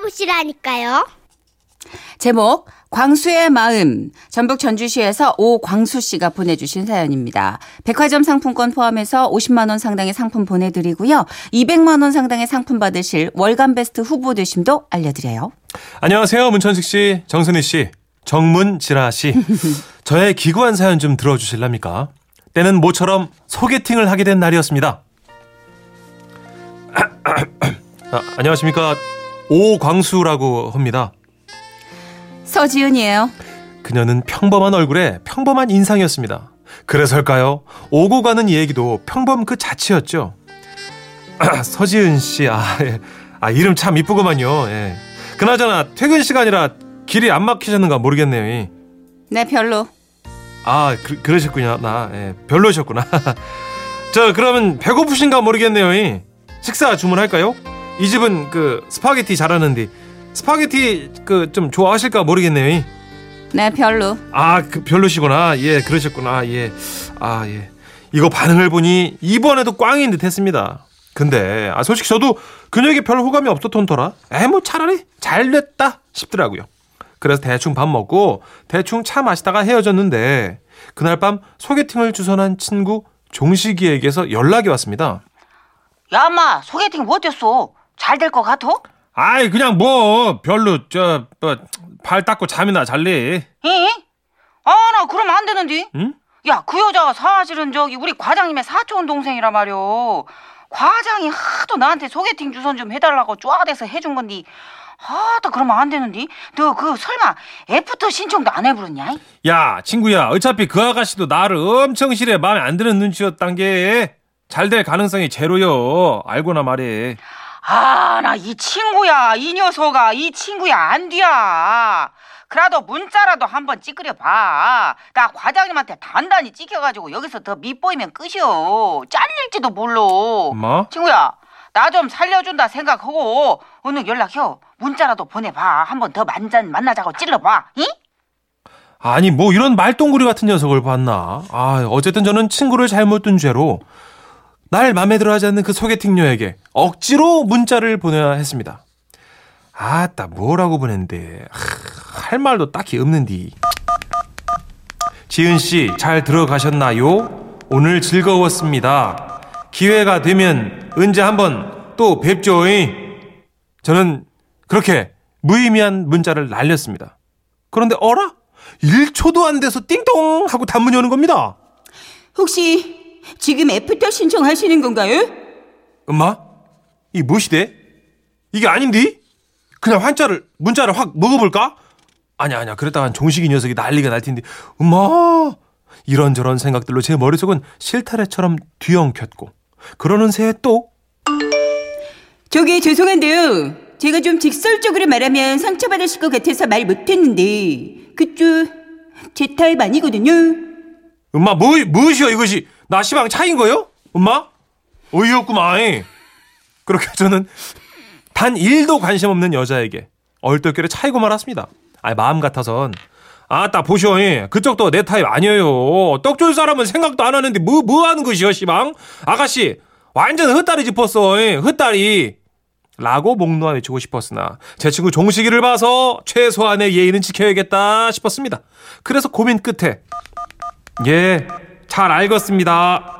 만나보시라니까요. 제목 광수의 마음 전북 전주시에서 오광수 씨가 보내주신 사연입니다. 백화점 상품권 포함해서 50만 원 상당의 상품 보내드리고요. 200만 원 상당의 상품 받으실 월간 베스트 후보 되심도 알려드려요. 안녕하세요. 문천식 씨, 정선희 씨, 정문 지라 씨. 저의 기구한 사연 좀 들어주실랍니까? 때는 모처럼 소개팅을 하게 된 날이었습니다. 아, 안녕하십니까. 오광수라고 합니다. 서지은이에요. 그녀는 평범한 얼굴에 평범한 인상이었습니다. 그래서일까요? 오고 가는 얘기도 평범 그 자체였죠. 서지은 씨, 아, 예. 아, 이름 참 이쁘구만요. 예. 그나저나 퇴근 시간이라 길이 안 막히셨는가 모르겠네요. 네, 별로. 아, 그, 그러셨군요. 나, 예, 별로셨구나. 저, 그러면 배고프신가 모르겠네요. 식사 주문할까요? 이 집은 그 스파게티 잘하는데 스파게티 그 좀 좋아하실까 모르겠네요. 네, 별로. 아, 그 별로시구나. 예, 그러셨구나. 예. 아, 예. 이거 반응을 보니 이번에도 꽝인 듯 했습니다. 근데 아 솔직히 저도 그녀에게 별 호감이 없었던더라. 에 뭐 차라리 잘 됐다 싶더라고요. 그래서 대충 밥 먹고 대충 차 마시다가 헤어졌는데 그날 밤 소개팅을 주선한 친구 종식이에게서 연락이 왔습니다. 야, 엄마, 소개팅 뭐 어땠어? 잘 될 것 같아? 아이 그냥 뭐 별로 저뭐발 닦고 잠이나 잘래. 에? 아, 나 그러면 안 되는데. 응? 야, 그 여자가 사실은 저기 우리 과장님의 사촌 동생이라 말이오. 과장이 하도 나한테 소개팅 주선 좀 해달라고 쪼아대서 해준 건데. 아, 나 그러면 안 되는데. 너 그 설마 애프터 신청도 안 해부렸냐? 야 친구야 어차피 그 아가씨도 나를 엄청 싫어 마음에 안 드는 눈치였단 게 잘 될 가능성이 제로요 알고나 말해 아, 나 이 친구야, 이 녀석아, 이 친구야, 안 돼야. 그래도 문자라도 한번 찌그려 봐. 나 과장님한테 단단히 찍혀가지고 여기서 더 밉보이면 끝이요. 잘릴지도 몰라. 엄마 친구야, 나 좀 살려준다 생각하고 오늘 연락해. 문자라도 보내봐. 한번 더 만잔 만나자고 찔러봐. 이? 아니 뭐 이런 말똥구리 같은 녀석을 봤나 아 어쨌든 저는 친구를 잘못 둔 죄로 날 맘에 들어 하지 않는 그 소개팅녀에게 억지로 문자를 보내야 했습니다 아따 뭐라고 보냈는데 하, 할 말도 딱히 없는디 지은씨 잘 들어가셨나요? 오늘 즐거웠습니다 기회가 되면 언제 한번 또 뵙죠 저는 그렇게 무의미한 문자를 날렸습니다 그런데 어라? 1초도 안 돼서 띵동 하고 답문이 오는 겁니다. 혹시 지금 애프터 신청하시는 건가요? 엄마? 이 무엇이대? 이게 아닌디? 그냥 한자를 문자를 확 먹어볼까? 아니야 아니야 그랬다간 종식이 녀석이 난리가 날 텐데 엄마 이런저런 생각들로 제 머릿속은 실타래처럼 뒤엉켰고 그러는 새에 또 저기 죄송한데요. 제가 좀 직설적으로 말하면 상처받으실 것 같아서 말 못했는데 그쪽 제 타입 아니거든요. 엄마 뭐 무엇이여 이것이 나 시방 차인 거요? 엄마 어이없구만 그렇게 저는 단 1도 관심 없는 여자에게 얼떨결에 차이고 말았습니다. 아 마음 같아선 아따 보시오 그쪽도 내 타입 아니에요. 떡줄 사람은 생각도 안 하는데 뭐뭐 하는 것이여 시방 아가씨 완전 헛다리 짚었어 헛다리 라고 목 놓아 외치고 싶었으나 제 친구 종식이를 봐서 최소한의 예의는 지켜야겠다 싶었습니다. 그래서 고민 끝에 예, 잘 알겠습니다.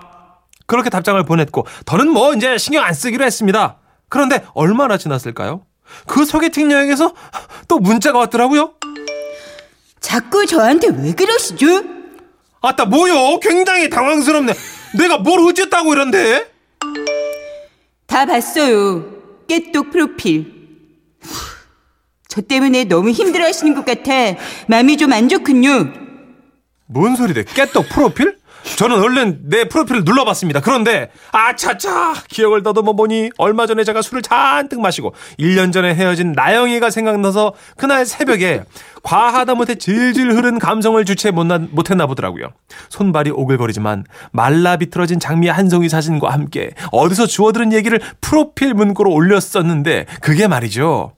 그렇게 답장을 보냈고 더는 뭐 이제 신경 안 쓰기로 했습니다. 그런데 얼마나 지났을까요? 그 소개팅 여행에서 또 문자가 왔더라고요. 자꾸 저한테 왜 그러시죠? 아따 뭐요? 굉장히 당황스럽네. 내가 뭘 어쨌다고 이런데? 다 봤어요. 깨똑 프로필. 저 때문에 너무 힘들어 하시는 것 같아 마음이 좀 안 좋군요. 뭔 소리래? 깨떡 프로필? 저는 얼른 내 프로필을 눌러봤습니다. 그런데 아차차 기억을 더듬어 보니 얼마 전에 제가 술을 잔뜩 마시고 1년 전에 헤어진 나영이가 생각나서 그날 새벽에 과하다 못해 질질 흐른 감성을 주체 못했나 보더라고요. 손발이 오글거리지만 말라 비틀어진 장미 한 송이 사진과 함께 어디서 주워들은 얘기를 프로필 문구로 올렸었는데 그게 말이죠.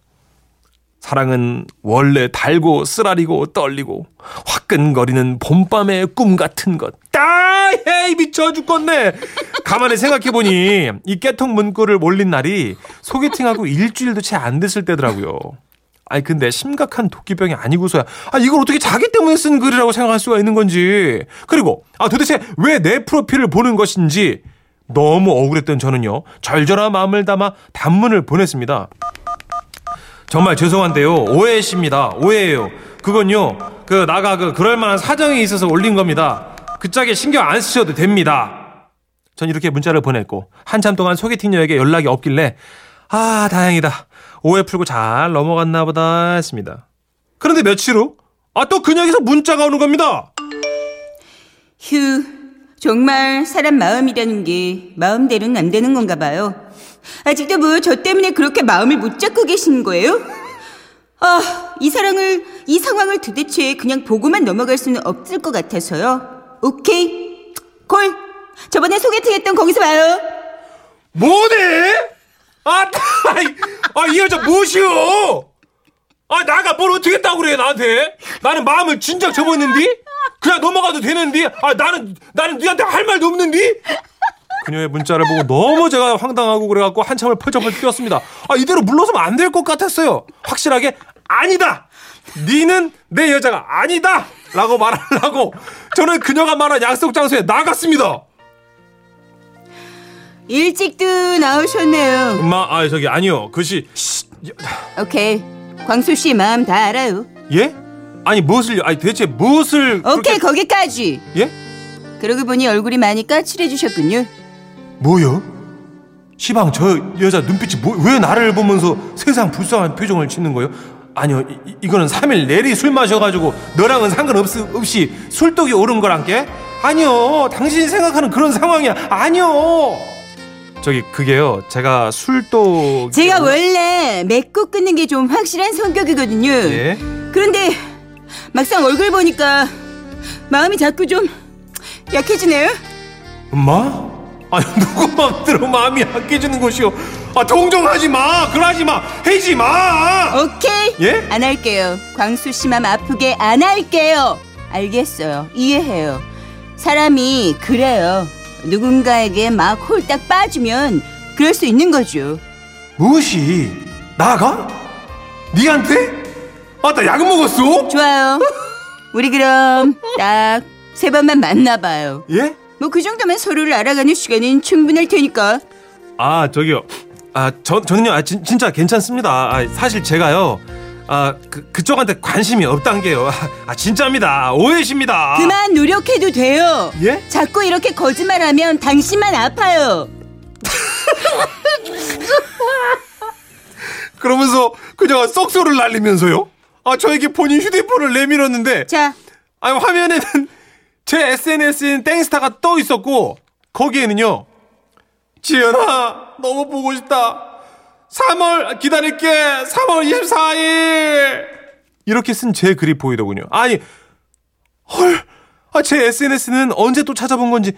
사랑은 원래 달고 쓰라리고 떨리고 화끈거리는 봄밤의 꿈 같은 것. 아 헤이 미쳐 죽겠네. 가만히 생각해보니 이 깨통 문구를 올린 날이 소개팅하고 일주일도 채 안 됐을 때더라고요. 아니 근데 심각한 도끼병이 아니고서야 아 이걸 어떻게 자기 때문에 쓴 글이라고 생각할 수가 있는 건지 그리고 아 도대체 왜 내 프로필을 보는 것인지 너무 억울했던 저는요 절절한 마음을 담아 단문을 보냈습니다. 정말 죄송한데요 오해십니다 오해예요. 그건요 그 나가 그 그럴 만한 사정이 있어서 올린 겁니다. 그 짝에 신경 안 쓰셔도 됩니다. 전 이렇게 문자를 보냈고 한참 동안 소개팅녀에게 연락이 없길래 아 다행이다 오해 풀고 잘 넘어갔나 보다 했습니다. 그런데 며칠 후 아 또 그녀에게서 문자가 오는 겁니다. 휴, 정말 사람 마음이라는 게 마음대로는 안 되는 건가 봐요. 아직도 뭐 저 때문에 그렇게 마음을 못 잡고 계시는 거예요? 아, 이 사랑을, 이 상황을 도대체 그냥 보고만 넘어갈 수는 없을 것 같아서요. 오케이. 콜. 저번에 소개팅 했던 거기서 봐요. 뭐네? 아, 아, 이 여자 무엇이요? 아, 나가 뭘 어떻게 했다고 그래, 나한테? 나는 마음을 진작 접었는데? 그냥 넘어가도 되는데? 아, 나는, 나는 니한테 할 말도 없는데? 그녀의 문자를 보고 너무 제가 황당하고 그래갖고 한참을 펄쩍펄쩍 뛰었습니다. 아, 이대로 물러서면 안 될 것 같았어요. 확실하게, 아니다! 니는 내 여자가 아니다! 라고 말하려고 저는 그녀가 말한 약속 장소에 나갔습니다. 일찍도 나오셨네요. 엄마, 아, 저기, 아니요. 그시, 오케이. 광수 씨 마음 다 알아요. 예? 아니 무엇을요? 아니 대체 무엇을 오케이, 그렇게- 거기까지. 예? 그러고 보니 얼굴이 많이 까칠해지셨군요. 뭐요? 시방 저 여자 눈빛이 뭐, 왜 나를 보면서 세상 불쌍한 표정을 짓는 거예요? 아니요 이, 이- 이거는 3일 내리 술 마셔가지고 너랑은 상관없이 없이 술독이 오른 거란게? 아니요 당신이 생각하는 그런 상황이야 아니요 저기 그게요 제가 술독 제가 원래 맺고 끊는 게 좀 확실한 성격이거든요. 예? 그런데 막상 얼굴 보니까 마음이 자꾸 좀 약해지네요. 엄마? 아니 누구 마음대로 마음이 약해지는 것이오 아 동정하지 마 그러지 마 해지 마 오케이. 예? 안 할게요. 광수 씨 맘 아프게 안 할게요. 알겠어요. 이해해요. 사람이 그래요. 누군가에게 막 홀딱 빠지면 그럴 수 있는 거죠. 무엇이 나가? 니한테? 아 나 약 먹었어? 좋아요. 우리 그럼 딱 세 번만 만나봐요. 예? 뭐 그 정도면 서로를 알아가는 시간은 충분할 테니까. 아 저기요 아 저 저는요 아, 진, 진짜 괜찮습니다. 아, 사실 제가요 아 그, 그쪽한테 관심이 없단 게요. 아 진짜입니다. 오해십니다. 그만 노력해도 돼요. 예? 자꾸 이렇게 거짓말하면 당신만 아파요. 그러면서 그녀가 썩소를 날리면서요? 아 저에게 본인 휴대폰을 내밀었는데. 자, 아니 화면에는 제 SNS인 땡스타가 떠 있었고 거기에는요 지연아 너무 보고 싶다. 3월 기다릴게. 3월 24일. 이렇게 쓴 제 글이 보이더군요. 아니 헐. 아, 제 SNS는 언제 또 찾아본 건지.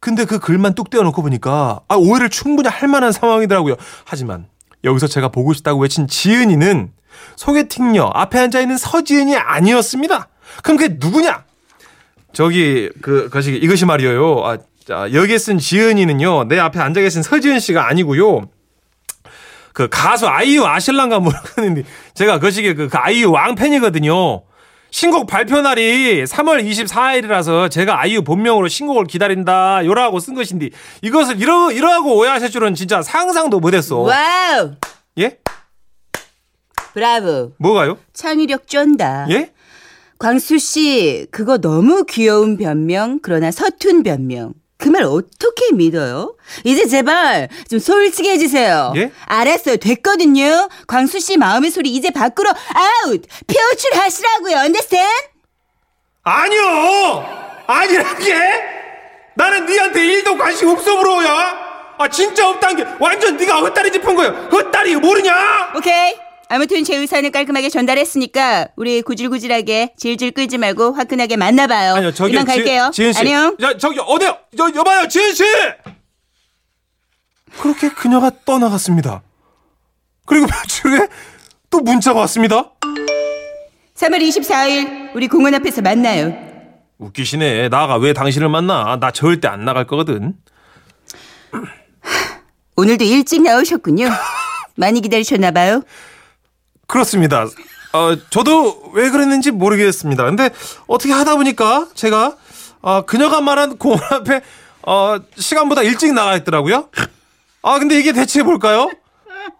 근데 그 글만 뚝 떼어놓고 보니까 아, 오해를 충분히 할 만한 상황이더라고요. 하지만 여기서 제가 보고 싶다고 외친 지은이는 소개팅녀 앞에 앉아있는 서지은이 아니었습니다. 그럼 그게 누구냐? 저기 그 것이 이것이 말이에요. 아, 자, 여기에 쓴 지은이는요. 내 앞에 앉아 계신 서지은 씨가 아니고요. 그 가수 아이유 아실란가 모르겠는데 제가 거시기에 그, 그 아이유 왕팬이거든요. 신곡 발표 날이 3월 24일이라서 제가 아이유 본명으로 신곡을 기다린다 요라고 쓴 것인데 이것을 이러 이러하고 오해하실 줄은 진짜 상상도 못했어. 와우, 예? 브라보. 뭐가요? 창의력 쩐다. 예? 광수 씨, 그거 너무 귀여운 변명, 그러나 서툰 변명. 그 말 어떻게 믿어요? 이제 제발 좀 솔직해지세요. 예? 알았어요. 됐거든요. 광수 씨 마음의 소리 이제 밖으로 아웃! 표출하시라고요. understand? 아니요! 아니란 게! 나는 니한테 일도 관심 없어 브로야! 아 진짜 없단 게 완전 네가 헛다리 짚은 거야 헛다리 모르냐? 오케이. 아무튼 제 의사는 깔끔하게 전달했으니까 우리 구질구질하게 질질 끌지 말고 화끈하게 만나봐요. 아니요 저기 이만 갈게요. 지, 은 씨 안녕. 야 저기 어디요? 저 여봐요 지은 씨 그렇게 그녀가 떠나갔습니다 그리고 며칠 후에 또 문자가 왔습니다 3월 24일 우리 공원 앞에서 만나요. 웃기시네. 나가 왜 당신을 만나? 나 절대 안 나갈 거거든. 오늘도 일찍 나오셨군요. 많이 기다리셨나 봐요. 그렇습니다. 어, 저도 왜 그랬는지 모르겠습니다. 근데 어떻게 하다 보니까 제가 어, 그녀가 말한 공원 앞에 어, 시간보다 일찍 나가 있더라고요. 아, 근데 이게 대체 뭘까요?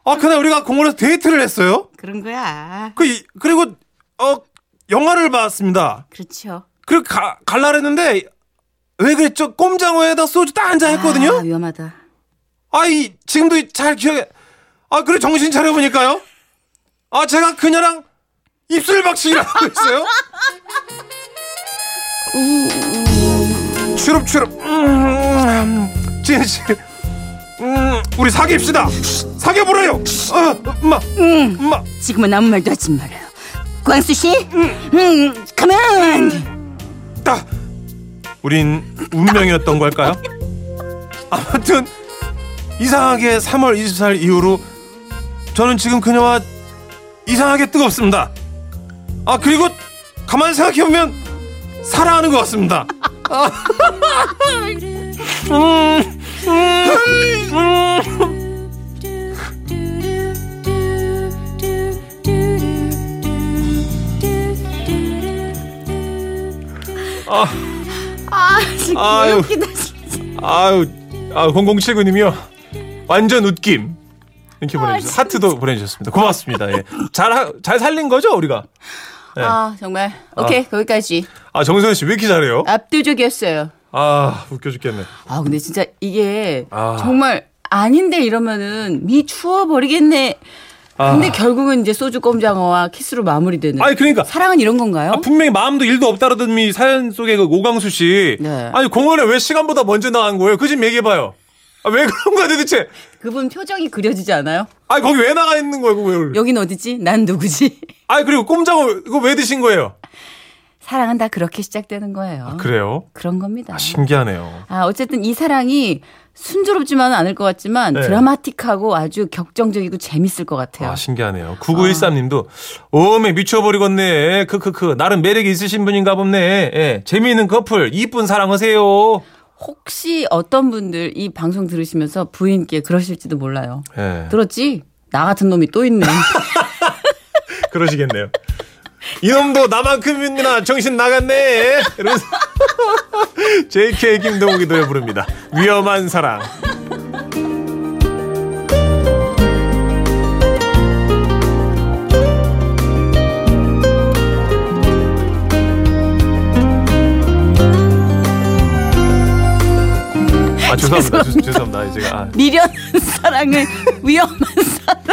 아, 그날 우리가 공원에서 데이트를 했어요. 그런 거야. 그, 이- 그리고, 어, 영화를 봤습니다. 그렇죠. 그리고 가, 갈라 그랬는데, 왜 그랬죠? 꼼장어에다 소주 딱 한 잔 했거든요? 아, 위험하다. 아이, 지금도 잘 기억해. 아, 그래, 정신 차려 보니까요. 아, 제가 그녀랑 입술 박치기를 하고 있어요. 추럽 추럽. 음, 진씨. 음, 우리 사귀읍시다. 사귀어보래요. 어, 엄마. 엄마. 지금은 아무 말도 하지 말아요. 광수 씨, 음, 가만. 딱. 우린 운명이었던 걸까요? 아무튼 이상하게 3월 24일 이후로 저는 지금 그녀와 이상하게 뜨겁습니다. 아 그리고 가만히 생각해보면 사랑하는 것 같습니다. 아. 음, 음, 음. 아, 아, 진짜 아유. 웃기다. 진짜. 아유, 아 0079님이요. 완전 웃김. 이렇게 보내주셨어요. 하트도 보내주셨습니다. 고맙습니다. 예. 잘, 하- 잘 살린 거죠, 우리가? 네. 아, 정말. 오케이, 거기까지. 아, 정선 씨왜 이렇게 잘해요? 압도적이었어요. 아, 웃겨 죽겠네. 아, 근데 진짜 이게 아. 정말 아닌데 이러면은 미 추워버리겠네. 근데 아. 결국은 이제 소주 꼼장어와 키스로 마무리되는. 아니, 그러니까. 사랑은 이런 건가요? 아, 분명히 마음도 일도 없다라더니 사연 속에 그 오강수 씨. 네. 아니, 공원에 왜 시간보다 먼저 나간 거예요? 그 집 얘기해봐요. 아, 왜 그런 거야, 도대체? 그분 표정이 그려지지 않아요? 아니, 거기 왜 나가 있는 거예요, 왜? 여긴 어디지? 난 누구지? 아니, 그리고 꼼장어, 이거 왜 드신 거예요? 사랑은 다 그렇게 시작되는 거예요. 그래요? 런 겁니다. 아, 신기하네요. 아, 어쨌든 이 사랑이 순조롭지만은 않을 것 같지만 네. 드라마틱하고 아주 격정적이고 재밌을 것 같아요. 아, 신기하네요. 9913님도, 오메, 미쳐버리겠네. 크크크. 나름 매력이 있으신 분인가 보네. 예, 재미있는 커플, 이쁜 사랑하세요. 혹시 어떤 분들 이 방송 들으시면서 부인께 그러실지도 몰라요. 예, 들었지? 나 같은 놈이 또 있네. 그러시겠네요. 이놈도 나만큼이나 정신 나갔네. 이러면서. JK 김동욱이 노래 부릅니다. 위험한 사랑. 아, 죄송합니다. 죄- 죄송합니다. 제가. 아, 미련한 사랑을 위험한 사랑.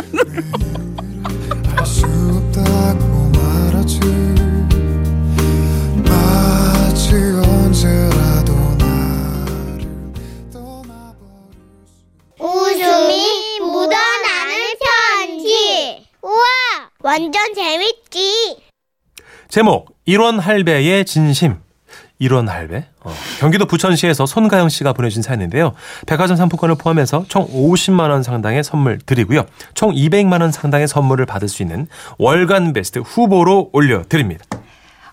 수 없다고 말하지 마치 언제라도 나를 떠나버릴 수 웃음이 묻어나는 편지. 우와, 완전 재밌지. 제목 1원 할배의 진심 1원 할배 어, 경기도 부천시에서 손가영 씨가 보내주신 사연인데요. 백화점 상품권을 포함해서 총 50만 원 상당의 선물 드리고요. 총 200만 원 상당의 선물을 받을 수 있는 월간 베스트 후보로 올려드립니다.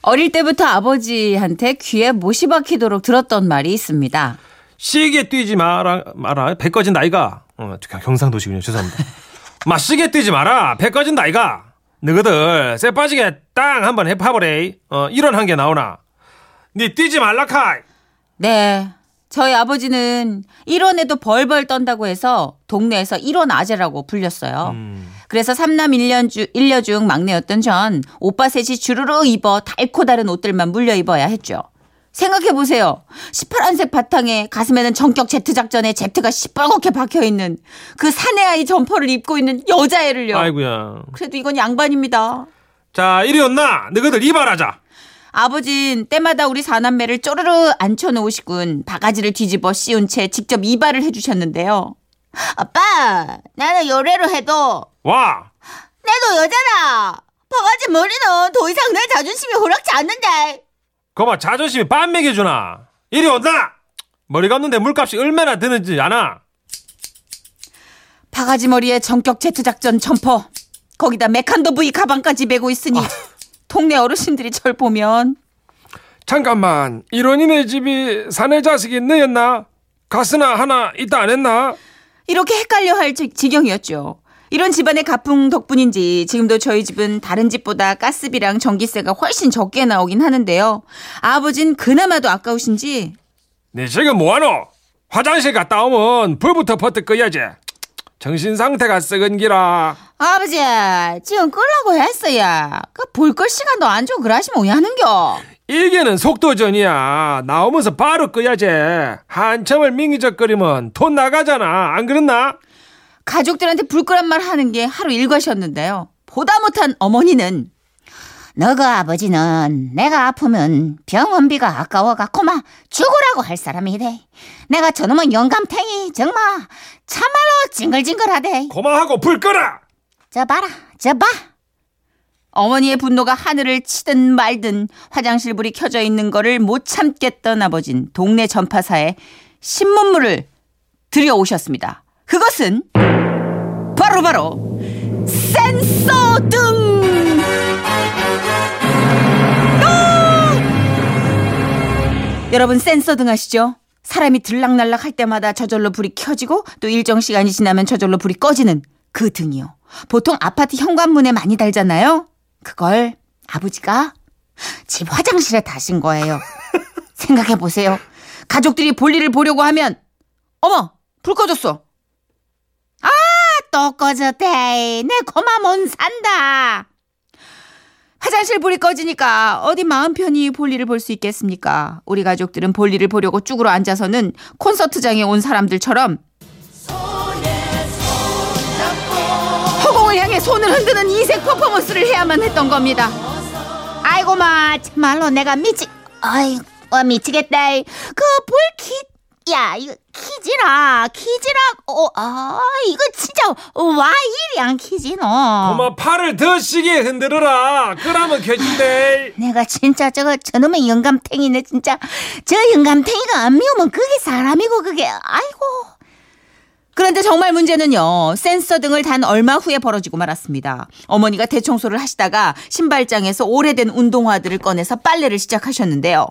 어릴 때부터 아버지한테 귀에 못이 박히도록 들었던 말이 있습니다. 시계 뛰지 마라 마라 배 꺼진 나이가 어, 경상도시군요. 죄송합니다. 마 시계 뛰지 마라 배 꺼진 나이가 너희들 쇠 빠지게 땅 한번 해파보래 어, 이런 한개 나오나 니 뛰지 말라 카이 네. 저희 아버지는 1원에도 벌벌 떤다고 해서 동네에서 1원 아재라고 불렸어요. 그래서 삼남 1년 주, 1녀 중 막내였던 전 오빠 셋이 주르륵 입어 닳고 닳은 옷들만 물려 입어야 했죠. 생각해보세요. 시퍼란색 바탕에 가슴에는 전격 제트 작전에 제트가 시뻘겋게 박혀있는 그 사내아이 점퍼를 입고 있는 여자애를요. 아이고야 그래도 이건 양반입니다. 자, 이리 온나? 너희들 이발하자. 아버진 때마다 우리 사남매를 쪼르르 앉혀놓으시군 바가지를 뒤집어 씌운 채 직접 이발을 해주셨는데요. 아빠, 나는 요래로 해도 와! 내도 여자라. 바가지 머리는 더 이상 내 자존심이 허락지 않는데. 거봐, 자존심이 반 먹여주나? 이리 온나? 머리 감는데 물값이 얼마나 드는지 아나? 바가지 머리에 전격 제트 작전 점퍼. 거기다 메칸도 V 가방까지 메고 있으니 동네 어르신들이 절 보면 잠깐만 이론이네 집이 사내 자식이 너였나? 가스나 하나 있다 안 했나? 이렇게 헷갈려 할 지- 지경이었죠. 이런 집안의 가풍 덕분인지 지금도 저희 집은 다른 집보다 가스비랑 전기세가 훨씬 적게 나오긴 하는데요. 아버진 그나마도 아까우신지 네 지금 뭐하노? 화장실 갔다 오면 불부터 퍼뜩 끄야지 정신 상태가 썩은 기라 아버지 지금 끌라고 했어야 그볼 걸 시간도 안 주고 그러시면 왜 하는겨? 이게는 속도전이야 나오면서 바로 끄야지 한참을 민기적거리면 돈 나가잖아 안 그렇나? 가족들한테 불 끄란 말 하는 게 하루 일과셨는데요. 보다 못한 어머니는 너그 아버지는 내가 아프면 병원비가 아까워 갖고 막 죽으라고 할 사람이래. 내가 저놈은 영감탱이 정말 참말로 징글징글하대. 고마하고 불 끄라 저 봐라, 저 봐. 어머니의 분노가 하늘을 치든 말든 화장실 불이 켜져 있는 거를 못 참겠던 아버진 동네 전파사에 신문물을 들여오셨습니다. 그것은 바로 바로 센서 등. 여러분 센서 등 아시죠? 사람이 들락날락 할 때마다 저절로 불이 켜지고 또 일정 시간이 지나면 저절로 불이 꺼지는 그 등이요. 보통 아파트 현관문에 많이 달잖아요. 그걸 아버지가 집 화장실에 다신 거예요. 생각해 보세요. 가족들이 볼일을 보려고 하면 어머 불 꺼졌어. 아 또 꺼졌대. 내 고마 못 산다. 화장실 불이 꺼지니까 어디 마음 편히 볼일을 볼 수 있겠습니까? 우리 가족들은 볼일을 보려고 쭈그러 앉아서는 콘서트장에 온 사람들처럼 허공을 향해 손을 흔드는 이색 퍼포먼스를 해야만 했던 겁니다. 아이고 마 참말로 내가 미치 아이 어, 미치겠다. 그 불키 야 이거 키지라 키지라. 어 아 이거 진짜 와 이리 안 키지노. 고마 팔을 더 시게 흔들어라. 그러면 켜진대. 내가 진짜 저거 저놈의 영감탱이네 진짜. 저 영감탱이가 안 미우면 그게 사람이고 그게. 아이고 그런데 정말 문제는요 센서 등을 단 얼마 후에 벌어지고 말았습니다. 어머니가 대청소를 하시다가 신발장에서 오래된 운동화들을 꺼내서 빨래를 시작하셨는데요.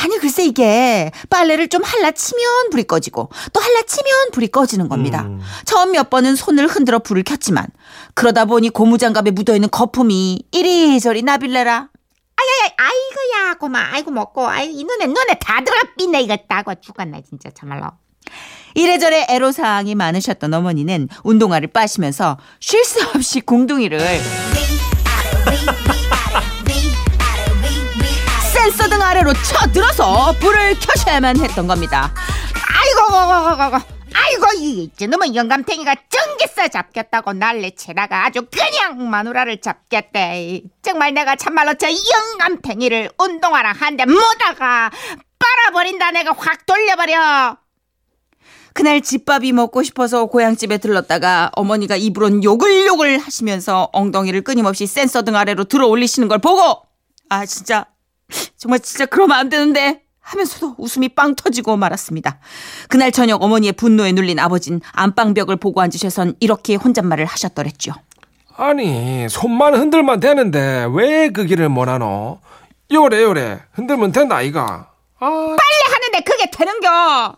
아니 글쎄 이게 빨래를 좀 할라 치면 불이 꺼지고 또 할라 치면 불이 꺼지는 겁니다. 처음 몇 번은 손을 흔들어 불을 켰지만 그러다 보니 고무장갑에 묻어있는 거품이 이리저리 나빌래라. 아야야 아이고야 고마. 아이고 먹고. 아이 이 눈에 눈에 다 들어 삐네 이거. 따고 죽었네 진짜 참말로 이래저래 애로사항이 많으셨던 어머니는 운동화를 빠시면서 쉴 새 없이 공둥이를 센서 등 아래로 쳐들어서 불을 켜셔야만 했던 겁니다. 아이고 아이고 이 저놈의 영감탱이가 전기세 잡겠다고 난리치다가 아주 그냥 마누라를 잡겠대. 정말 내가 참말로 저 영감탱이를 운동화랑 한대 못다가 빨아버린다 내가 확 돌려버려 그날 집밥이 먹고 싶어서 고향집에 들렀다가 어머니가 입으론 욕을 하시면서 엉덩이를 끊임없이 센서 등 아래로 들어 올리시는 걸 보고 아 진짜 정말 진짜 그러면 안 되는데 하면서도 웃음이 빵 터지고 말았습니다. 그날 저녁 어머니의 분노에 눌린 아버진 안방벽을 보고 앉으셔선 이렇게 혼잣말을 하셨더랬죠. 아니 손만 흔들면 되는데 왜 그 길을 못하노 요래 요래 흔들면 된다 아이가 아 빨리 하는데 그게 되는겨. 아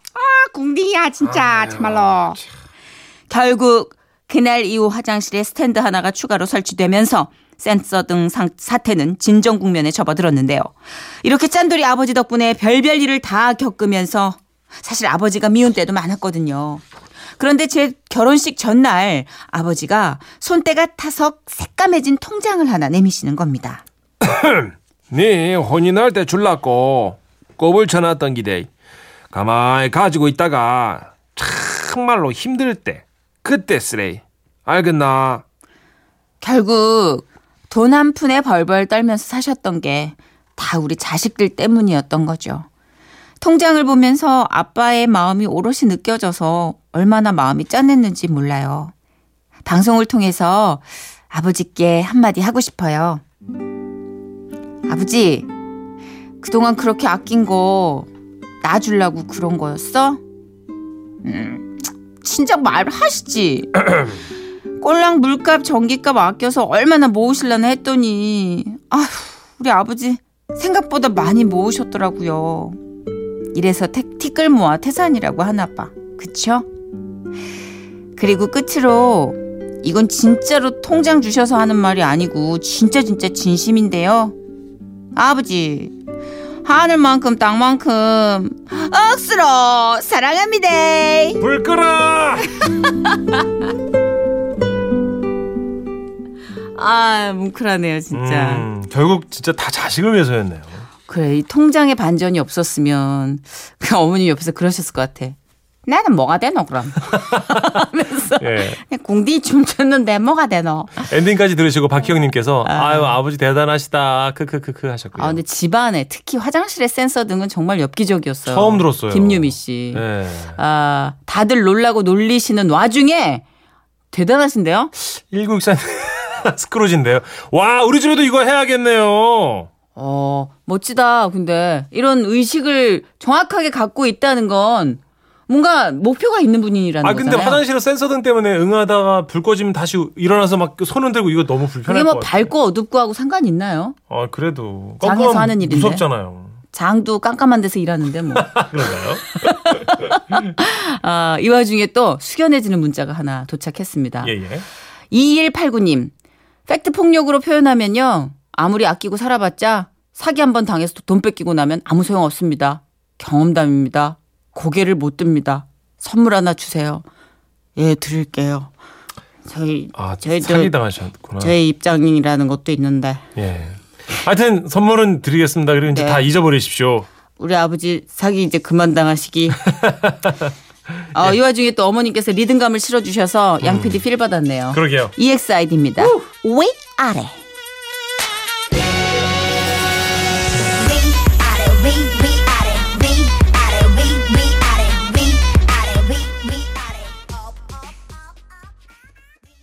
궁딩이야 진짜 아유, 참말로. 결국 그날 이후 화장실에 스탠드 하나가 추가로 설치되면서 센서 등 상- 사태는 진정 국면에 접어들었는데요. 이렇게 짠돌이 아버지 덕분에 별별 일을 다 겪으면서 사실 아버지가 미운 때도 많았거든요. 그런데 제 결혼식 전날 아버지가 손때가 타석 새까매진 통장을 하나 내미시는 겁니다. 네 혼인할 때 줄라고 꼽을 쳐놨던 기대 가만히 가지고 있다가 정말로 힘들 때 그때 쓰레 알겠나 결국 돈 한 푼에 벌벌 떨면서 사셨던 게 다 우리 자식들 때문이었던 거죠. 통장을 보면서 아빠의 마음이 오롯이 느껴져서 얼마나 마음이 짠했는지 몰라요. 방송을 통해서 아버지께 한마디 하고 싶어요. 아버지, 그동안 그렇게 아낀 거 놔주려고 그런 거였어? 음, 진작 말하시지. 꼴랑 물값, 전기값 아껴서 얼마나 모으실려나 했더니, 아휴, 우리 아버지 생각보다 많이 모으셨더라고요. 이래서 태, 티끌 모아 태산이라고 하나 봐. 그쵸? 그리고 끝으로 이건 진짜로 통장 주셔서 하는 말이 아니고 진짜 진짜 진심인데요. 아버지 하늘만큼 땅만큼 억수로 사랑합니다. 불 끄라! 아 뭉클하네요 진짜. 음, 결국 진짜 다 자식을 위해서였네요. 그래 이 통장에 반전이 없었으면 그 어머니 옆에서 그러셨을 것 같아. 나는 뭐가 되노 그럼 하면서 예. 공디 춤췄는데 뭐가 되노. 엔딩까지 들으시고 박희영님께서 아. 아유 아버지 대단하시다 크크크크 하셨고요. 아 근데 집안에 특히 화장실의 센서 등은 정말 엽기적이었어요. 처음 들었어요. 김유미 씨. 예. 아 다들 놀라고 놀리시는 와중에 대단하신데요. 1964 스크로지인데요. 와 우리 집에도 이거 해야겠네요. 어 멋지다. 근데 이런 의식을 정확하게 갖고 있다는 건 뭔가 목표가 있는 분이라는 아 근데 거잖아요. 화장실에 센서등 때문에 응하다가 불 꺼지면 다시 일어나서 막 손 흔들고 이거 너무 불편할 뭐것 같아요. 밝고 어둡고 하고 상관이 있나요? 아 그래도 장에서 깜깜하면 하는 일인데. 무섭잖아요. 장도 깜깜한 데서 일하는데 뭐. 그런가요? 아, 이 와중에 또 숙연해지는 문자가 하나 도착했습니다. 예예. 2189님. 팩트 폭력으로 표현하면요. 아무리 아끼고 살아봤자 사기 한 번 당해서 돈 뺏기고 나면 아무 소용 없습니다. 경험담입니다. 고개를 못 듭니다. 선물 하나 주세요. 예, 드릴게요. 저희 아 저희도- 사기 당하셨구나. 저희 입장이라는 것도 있는데 예. 하여튼 선물은 드리겠습니다. 그리고 이제 네. 다 잊어버리십시오. 우리 아버지 사기 이제 그만 당하시기. 어, 이 와중에 또 어머님께서 리듬감을 실어주셔서 양 PD 필 받았네요. 그러게요. EXID입니다. 위 아래.